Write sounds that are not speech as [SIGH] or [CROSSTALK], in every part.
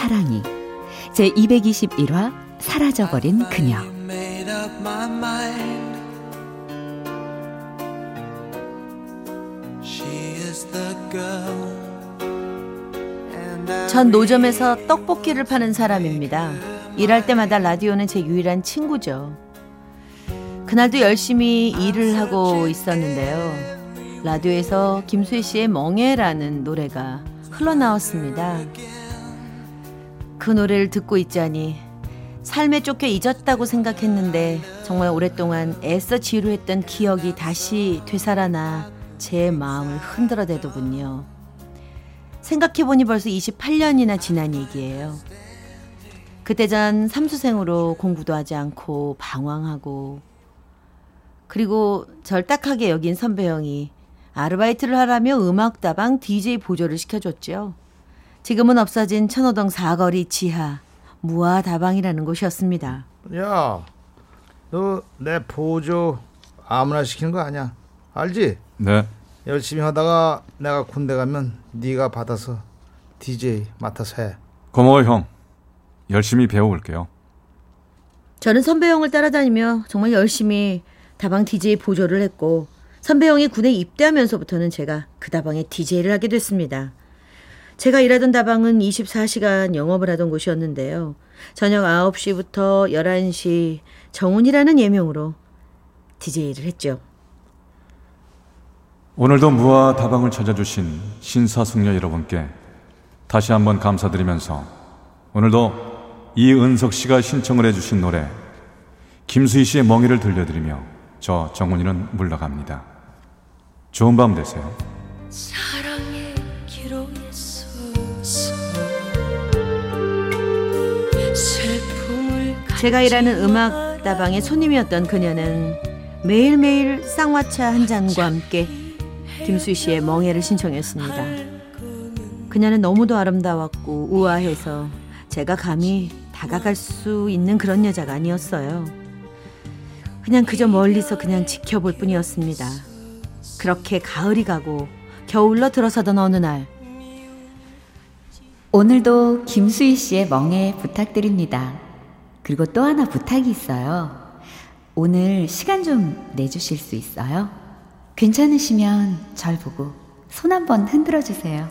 사랑이 제 221화 사라져버린 그녀 전 노점에서 떡볶이를 파는 사람입니다. 일할 때마다 라디오는 제 유일한 친구죠. 그날도 열심히 일을 하고 있었는데요. 라디오에서 김수희 씨의 멍해라는 노래가 흘러나왔습니다. 그 노래를 듣고 있자니 삶에 쫓겨 잊었다고 생각했는데 정말 오랫동안 애써 지루했던 기억이 다시 되살아나 제 마음을 흔들어대더군요. 생각해보니 벌써 28년이나 지난 얘기예요. 그때 전 삼수생으로 공부도 하지 않고 방황하고 그리고 절 딱하게 여긴 선배 형이 아르바이트를 하라며 음악다방 DJ 보조를 시켜줬죠. 지금은 없어진 천호동 사거리 지하 무아다방이라는 곳이었습니다. 야, 너 내 보조 아무나 시키는 거 아니야? 알지? 네 열심히 하다가 내가 군대 가면 네가 받아서 DJ 맡아서 해. 고마워 형 열심히 배워올게요. 저는 선배 형을 따라다니며 정말 열심히 다방 DJ 보조를 했고 선배 형이 군에 입대하면서부터는 제가 그 다방에 DJ를 하게 됐습니다. 제가 일하던 다방은 24시간 영업을 하던 곳이었는데요. 저녁 9시부터 11시 정훈이라는 예명으로 DJ를 했죠. 오늘도 무아 다방을 찾아주신 신사숙녀 여러분께 다시 한번 감사드리면서 오늘도 이은석 씨가 신청을 해주신 노래 김수희 씨의 멍이를 들려드리며 저 정훈이는 물러갑니다. 좋은 밤 되세요. 사랑 제가 일하는 음악 다방의 손님이었던 그녀는 매일매일 쌍화차 한 잔과 함께 김수희 씨의 멍해를 신청했습니다. 그녀는 너무도 아름다웠고 우아해서 제가 감히 다가갈 수 있는 그런 여자가 아니었어요. 그냥 그저 멀리서 그냥 지켜볼 뿐이었습니다. 그렇게 가을이 가고 겨울로 들어서던 어느 날 오늘도 김수희 씨의 멍에 부탁드립니다. 그리고 또 하나 부탁이 있어요. 오늘 시간 좀 내주실 수 있어요? 괜찮으시면 절 보고 손 한번 흔들어 주세요.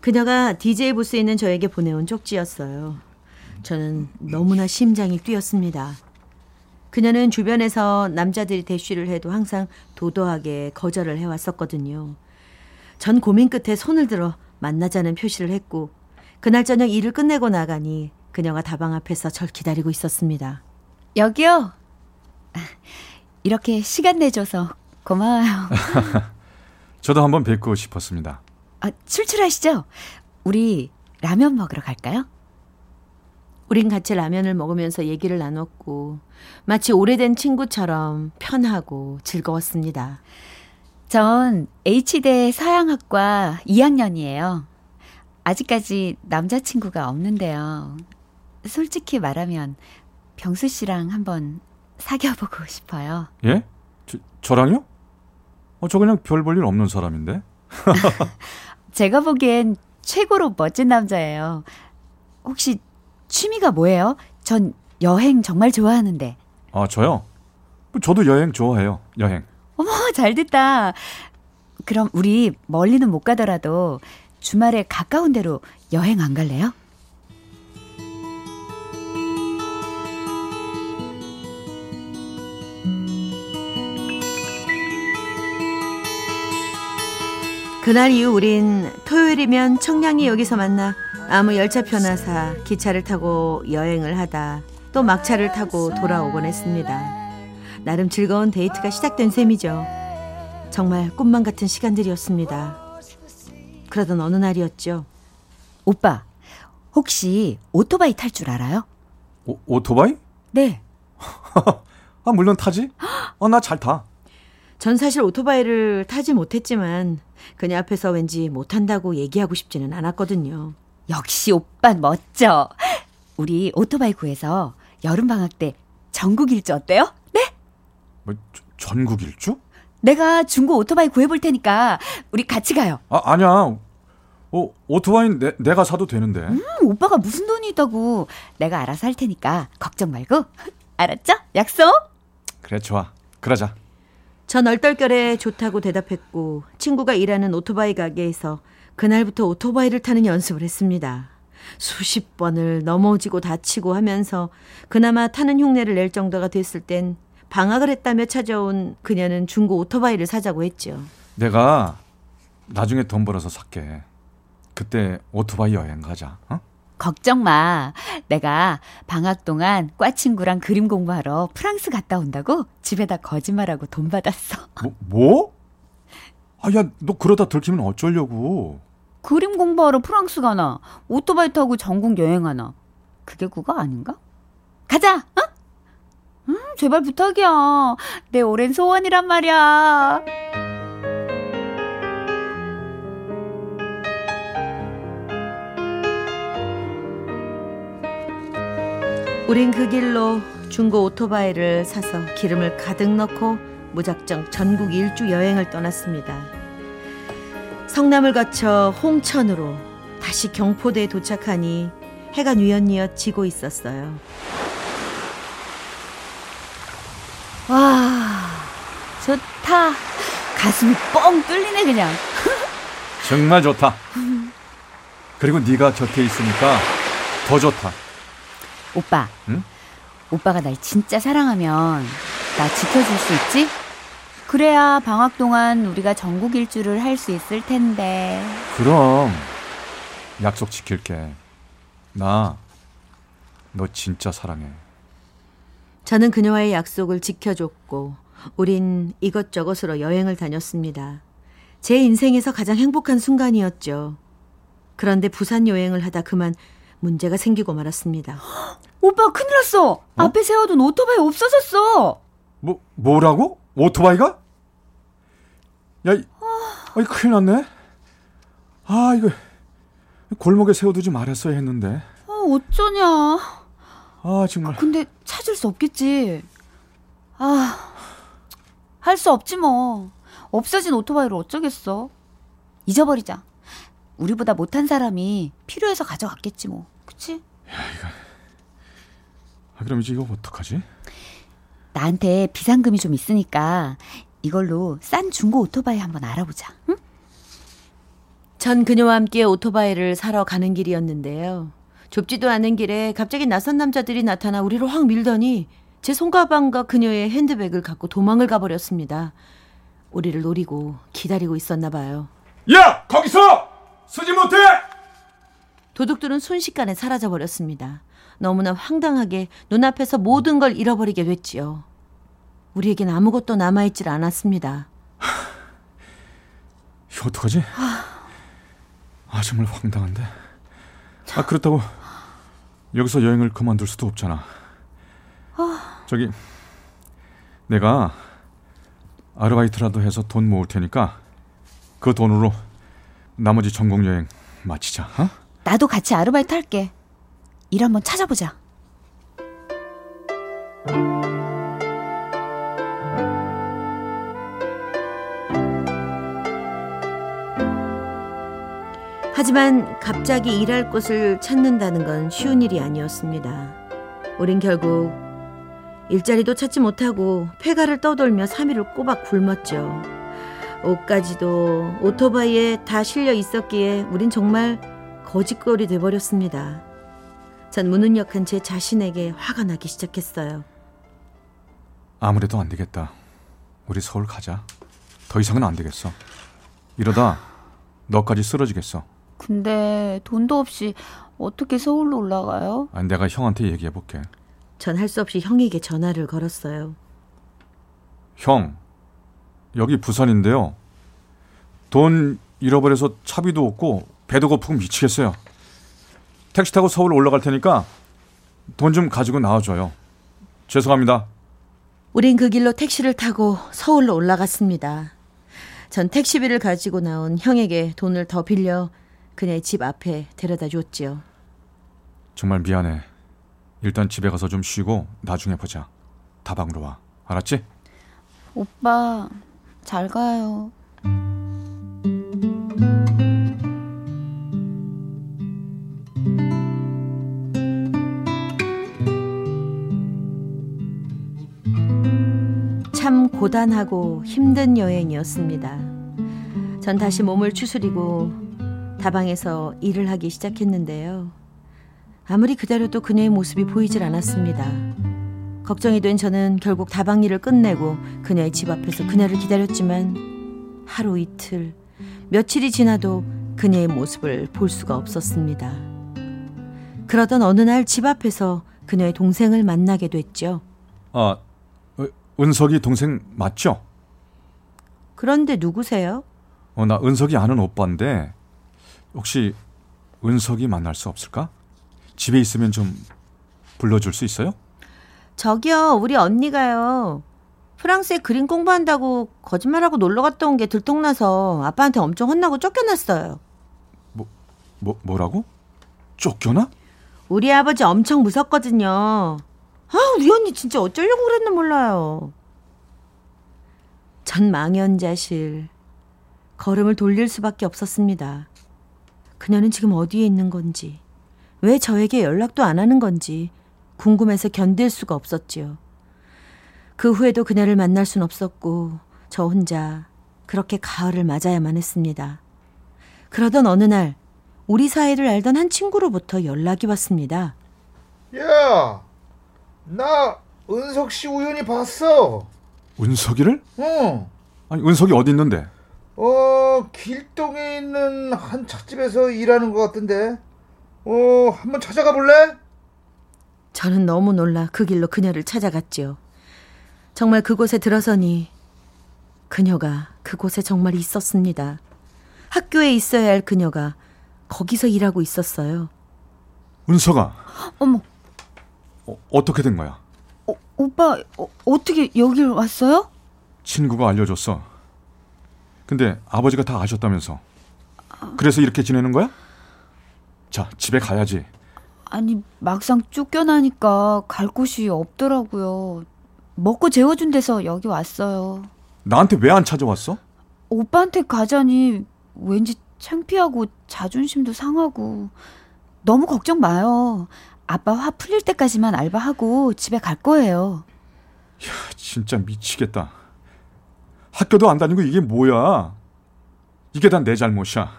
그녀가 DJ 부스에 있는 저에게 보내온 쪽지였어요. 저는 너무나 심장이 뛰었습니다. 그녀는 주변에서 남자들이 대쉬를 해도 항상 도도하게 거절을 해왔었거든요. 전 고민 끝에 손을 들어 만나자는 표시를 했고 그날 저녁 일을 끝내고 나가니 그녀가 다방 앞에서 절 기다리고 있었습니다. 여기요. 이렇게 시간 내줘서 고마워요. [LAUGHS] 저도 한번 뵙고 싶었습니다. 아, 출출하시죠? 우리 라면 먹으러 갈까요? 우린 같이 라면을 먹으면서 얘기를 나눴고 마치 오래된 친구처럼 편하고 즐거웠습니다. 전 H대 서양학과 2학년이에요. 아직까지 남자친구가 없는데요. 솔직히 말하면 병수 씨랑 한번 사귀어보고 싶어요. 예? 저, 저랑요? 어, 저 그냥 별 볼 일 없는 사람인데. [LAUGHS] 제가 보기엔 최고로 멋진 남자예요. 혹시 취미가 뭐예요? 전 여행 정말 좋아하는데. 아, 저요? 뭐 저도 여행 좋아해요. 여행. 어머, 잘 됐다. 그럼 우리 멀리는 못 가더라도 주말에 가까운 데로 여행 안 갈래요? 그날 이후 우린 토요일이면 청량리 역에서 만나 아무 열차표나 사 기차를 타고 여행을 하다 또 막차를 타고 돌아오곤 했습니다. 나름 즐거운 데이트가 시작된 셈이죠. 정말 꿈만 같은 시간들이었습니다. 그러던 어느 날이었죠. 오빠, 혹시 오토바이 탈 줄 알아요? 오, 오토바이? 네. [LAUGHS] 아, 물론 타지. 어, 나잘 타. 전 사실 오토바이를 타지 못했지만 그녀 앞에서 왠지 못한다고 얘기하고 싶지는 않았거든요. 역시 오빠 멋져. 우리 오토바이 구해서 여름방학 때 전국 일주 어때요? 네? 뭐, 저- 전국 일주? 내가 중고 오토바이 구해볼 테니까 우리 같이 가요. 아, 아니야. 어, 오토바이는 내, 내가 사도 되는데. 음, 오빠가 무슨 돈이 있다고. 내가 알아서 할 테니까 걱정 말고. [LAUGHS] 알았죠? 약속? 그래, 좋아. 그러자. 전 얼떨결에 좋다고 대답했고 친구가 일하는 오토바이 가게에서 그날부터 오토바이를 타는 연습을 했습니다. 수십 번을 넘어지고 다치고 하면서 그나마 타는 흉내를 낼 정도가 됐을 땐 방학을 했다며 찾아온 그녀는 중고 오토바이를 사자고 했죠. 내가 나중에 돈 벌어서 살게. 그때 오토바이 여행 가자. 어? 걱정 마. 내가 방학 동안 과 친구랑 그림 공부하러 프랑스 갔다 온다고 집에다 거짓말하고 돈 받았어. 뭐? 뭐? 아, 야, 너 그러다 들키면 어쩌려고. 그림 공부하러 프랑스 가나? 오토바이 타고 전국 여행하나? 그게 그거 아닌가? 가자! 어? 음, 제발 부탁이야. 내 오랜 소원이란 말이야. 우린 그 길로 중고 오토바이를 사서 기름을 가득 넣고 무작정 전국 일주 여행을 떠났습니다. 성남을 거쳐 홍천으로 다시 경포대에 도착하니 해가 뉘엿뉘엿 지고 있었어요. 와, 좋다. 가슴이 뻥 뚫리네, 그냥. 정말 좋다. 그리고 네가 곁에 있으니까 더 좋다. 오빠. 응? 오빠가 날 진짜 사랑하면 나 지켜줄 수 있지? 그래야 방학 동안 우리가 전국 일주를 할 수 있을 텐데. 그럼 약속 지킬게. 나 너 진짜 사랑해. 저는 그녀와의 약속을 지켜줬고 우린 이것저것으로 여행을 다녔습니다. 제 인생에서 가장 행복한 순간이었죠. 그런데 부산 여행을 하다 그만 문제가 생기고 말았습니다. [GASPS] 오빠 큰일 났어. 앞에 세워둔 오토바이 없어졌어. 뭐 뭐라고? 오토바이가? 야, 이, 아이 큰일 났네. 아 이거 골목에 세워두지 말았어야 했는데. 아, 어쩌냐. 아 정말. 근데 찾을 수 없겠지. 아, 할 수 없지 뭐. 없어진 오토바이를 어쩌겠어. 잊어버리자. 우리보다 못한 사람이 필요해서 가져갔겠지 뭐. 그치? 아, 그럼 이제 이거 어떡하지? 나한테 비상금이 좀 있으니까 이걸로 싼 중고 오토바이 한번 알아보자. 응? 전 그녀와 함께 오토바이를 사러 가는 길이었는데요. 좁지도 않은 길에 갑자기 낯선 남자들이 나타나 우리를 확 밀더니 제 손가방과 그녀의 핸드백을 갖고 도망을 가버렸습니다. 우리를 노리고 기다리고 있었나 봐요. 야 거기서 쓰지 못해. 도둑들은 순식간에 사라져 버렸습니다. 너무나 황당하게 눈앞에서 모든 걸 잃어버리게 됐지요. 우리에겐 아무것도 남아있질 않았습니다. 이거 [SIGHS] 어떡하지? [SIGHS] 아 정말 황당한데. 아 그렇다고 여기서 여행을 그만둘 수도 없잖아. [SIGHS] 저기 내가 아르바이트라도 해서 돈 모을 테니까 그 돈으로 나머지 전국 여행 마치자. 어? 나도 같이 아르바이트 할게. 일 한번 찾아보자. 하지만 갑자기 일할 곳을 찾는다는 건 쉬운 일이 아니었습니다. 우린 결국 일자리도 찾지 못하고 폐가를 떠돌며 3일을 꼬박 굶었죠. 옷까지도 오토바이에 다 실려 있었기에 우린 정말 거짓거리 돼버렸습니다. 전 무능력한 제 자신에게 화가 나기 시작했어요. 아무래도 안 되겠다. 우리 서울 가자. 더 이상은 안 되겠어. 이러다 너까지 쓰러지겠어. 근데 돈도 없이 어떻게 서울로 올라가요? 아, 내가 형한테 얘기해 볼게. 전 할 수 없이 형에게 전화를 걸었어요. 형, 여기 부산인데요. 돈 잃어버려서 차비도 없고 배도 고프고 미치겠어요. 택시 타고 서울 올라갈 테니까 돈 좀 가지고 나와줘요. 죄송합니다. 우린 그 길로 택시를 타고 서울로 올라갔습니다. 전 택시비를 가지고 나온 형에게 돈을 더 빌려 그녀의 집 앞에 데려다 줬지요. 정말 미안해. 일단 집에 가서 좀 쉬고 나중에 보자. 다방으로 와. 알았지? 오빠, 잘 가요. 참 고단하고 힘든 여행이었습니다. 전 다시 몸을 추스리고 다방에서 일을 하기 시작했는데요. 아무리 그대로도 그녀의 모습이 보이질 않았습니다. 걱정이 된 저는 결국 다방 일을 끝내고 그녀의 집 앞에서 그녀를 기다렸지만 하루 이틀, 며칠이 지나도 그녀의 모습을 볼 수가 없었습니다. 그러던 어느 날 집 앞에서 그녀의 동생을 만나게 됐죠. 아, 어, 은석이 동생 맞죠? 그런데 누구세요? 어, 나 은석이 아는 오빠인데 혹시 은석이 만날 수 없을까? 집에 있으면 좀 불러줄 수 있어요? 저기요, 우리 언니가요. 프랑스에 그림 공부한다고 거짓말하고 놀러 갔다 온 게 들통나서 아빠한테 엄청 혼나고 쫓겨났어요. 뭐 뭐라고? 쫓겨나? 우리 아버지 엄청 무섭거든요. 아, 우리 언니 진짜 어쩌려고 그랬나 몰라요. 전 망연자실. 걸음을 돌릴 수밖에 없었습니다. 그녀는 지금 어디에 있는 건지, 왜 저에게 연락도 안 하는 건지 궁금해서 견딜 수가 없었지요. 그 후에도 그녀를 만날 순 없었고, 저 혼자 그렇게 가을을 맞아야만 했습니다. 그러던 어느 날, 우리 사이를 알던 한 친구로부터 연락이 왔습니다. 야, 나 은석 씨 우연히 봤어. 은석이를? 어, 아니 은석이 어디 있는데? 어 길동에 있는 한 찻집에서 일하는 것 같던데. 어, 한번 찾아가 볼래? 저는 너무 놀라 그 길로 그녀를 찾아갔지요. 정말 그곳에 들어서니 그녀가 그곳에 정말 있었습니다. 학교에 있어야 할 그녀가 거기서 일하고 있었어요. 은석아. 어머, 어, 어떻게 된 거야? 어, 오빠, 어, 어떻게 여길 왔어요? 친구가 알려줬어. 근데 아버지가 다 아셨다면서. 그래서 이렇게 지내는 거야? 자, 집에 가야지. 아니, 막상 쫓겨나니까 갈 곳이 없더라고요. 먹고 재워준 데서 여기 왔어요. 나한테 왜 안 찾아왔어? 오빠한테 가자니 왠지 창피하고 자존심도 상하고 너무 걱정 마요. 아빠 화 풀릴 때까지만 알바하고 집에 갈 거예요. 진짜 미치겠다. 학교도 안 다니고 이게 뭐야? 이게 다 내 잘못이야.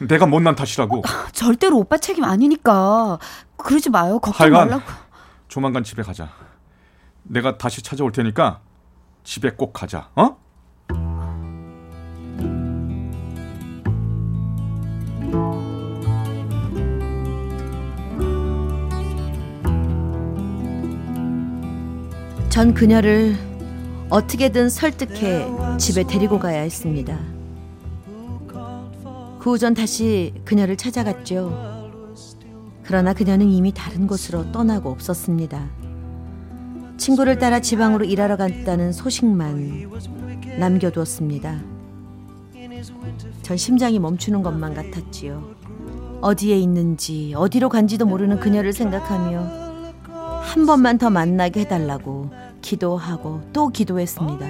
내가 못난 탓이라고. 절대로 오빠 책임 아니니까 그러지 마요. 걱정 하여간 말라고. 조만간 집에 가자. 내가 다시 찾아올 테니까 집에 꼭 가자. 어? 전 그녀를 어떻게든 설득해 집에 데리고 가야 했습니다. 그후전 다시 그녀를 찾아갔죠. 그러나 그녀는 이미 다른 곳으로 떠나고 없었습니다. 친구를 따라 지방으로 일하러 갔다는 소식만 남겨두었습니다. 전 심장이 멈추는 것만 같았지요. 어디에 있는지 어디로 간지도 모르는 그녀를 생각하며 한 번만 더 만나게 해달라고 기도하고 또 기도했습니다.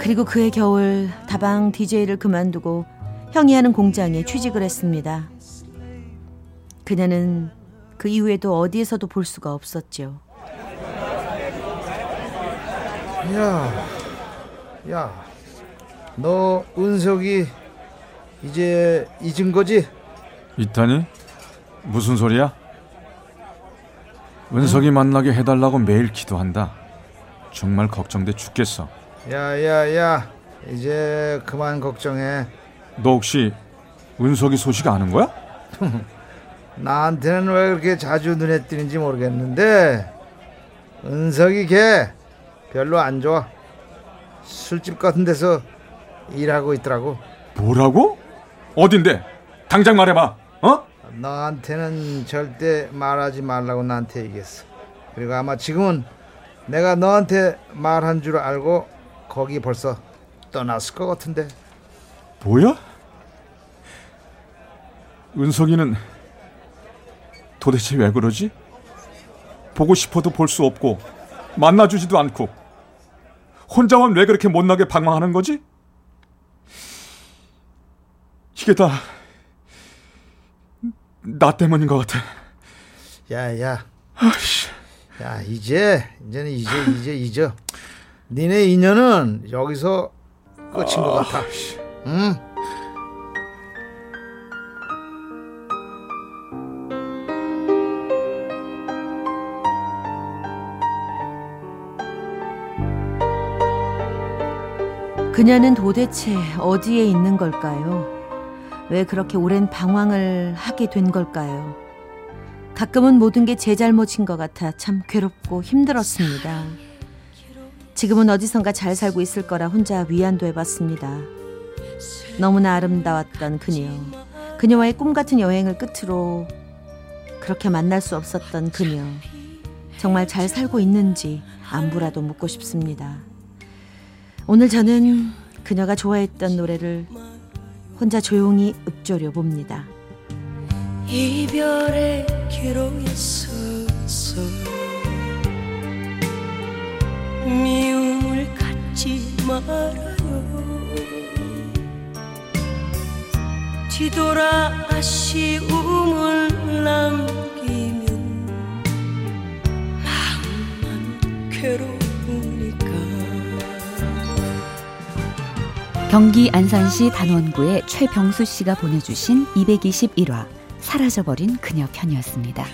그리고 그해 겨울 다방 DJ를 그만두고 형이 하는 공장에 취직을 했습니다. 그녀는 그 이후에도 어디에서도 볼 수가 없었죠. 야, 야, 너 은석이 이제 잊은 거지? 이탄이? 무슨 소리야? 은석이 만나게 해달라고 매일 기도한다. 정말 걱정돼 죽겠어. 야, 야, 야, 이제 그만 걱정해. 너 혹시 은석이 소식 아는 거야? [LAUGHS] 나한테는 왜 그렇게 자주 눈에 띄는지 모르겠는데 은석이 걔 별로 안 좋아. 술집 같은 데서 일하고 있더라고. 뭐라고? 어딘데? 당장 말해봐. 어? 너한테는 절대 말하지 말라고 나한테 얘기했어. 그리고 아마 지금은 내가 너한테 말한 줄 알고 거기 벌써 떠났을 것 같은데. 뭐야? 은석이는 도대체 왜 그러지? 보고 싶어도 볼 수 없고 만나주지도 않고 혼자만 왜 그렇게 못나게 방황하는 거지? 이게 다 나 때문인 것 같아. 야 야, 아씨, 야 이제 이제는 이제 이제 잊어. 니네 인연은 여기서 끝인 것 같아. 응? 그녀는 도대체 어디에 있는 걸까요? 왜 그렇게 오랜 방황을 하게 된 걸까요? 가끔은 모든 게 제 잘못인 것 같아 참 괴롭고 힘들었습니다. 지금은 어디선가 잘 살고 있을 거라 혼자 위안도 해봤습니다. 너무나 아름다웠던 그녀. 그녀와의 꿈 같은 여행을 끝으로 그렇게 만날 수 없었던 그녀. 정말 잘 살고 있는지 안부라도 묻고 싶습니다. 오늘 저는 그녀가 좋아했던 노래를 혼자 조용히 읊조려 봅니다. 이별의 기로에 서서 미움을 갖지 말아요 뒤돌아 아쉬움을 남기면 마음만 괴로우니까 경기 안산시 단원구의 최병수 씨가 보내주신 221화 사라져버린 그녀 편이었습니다.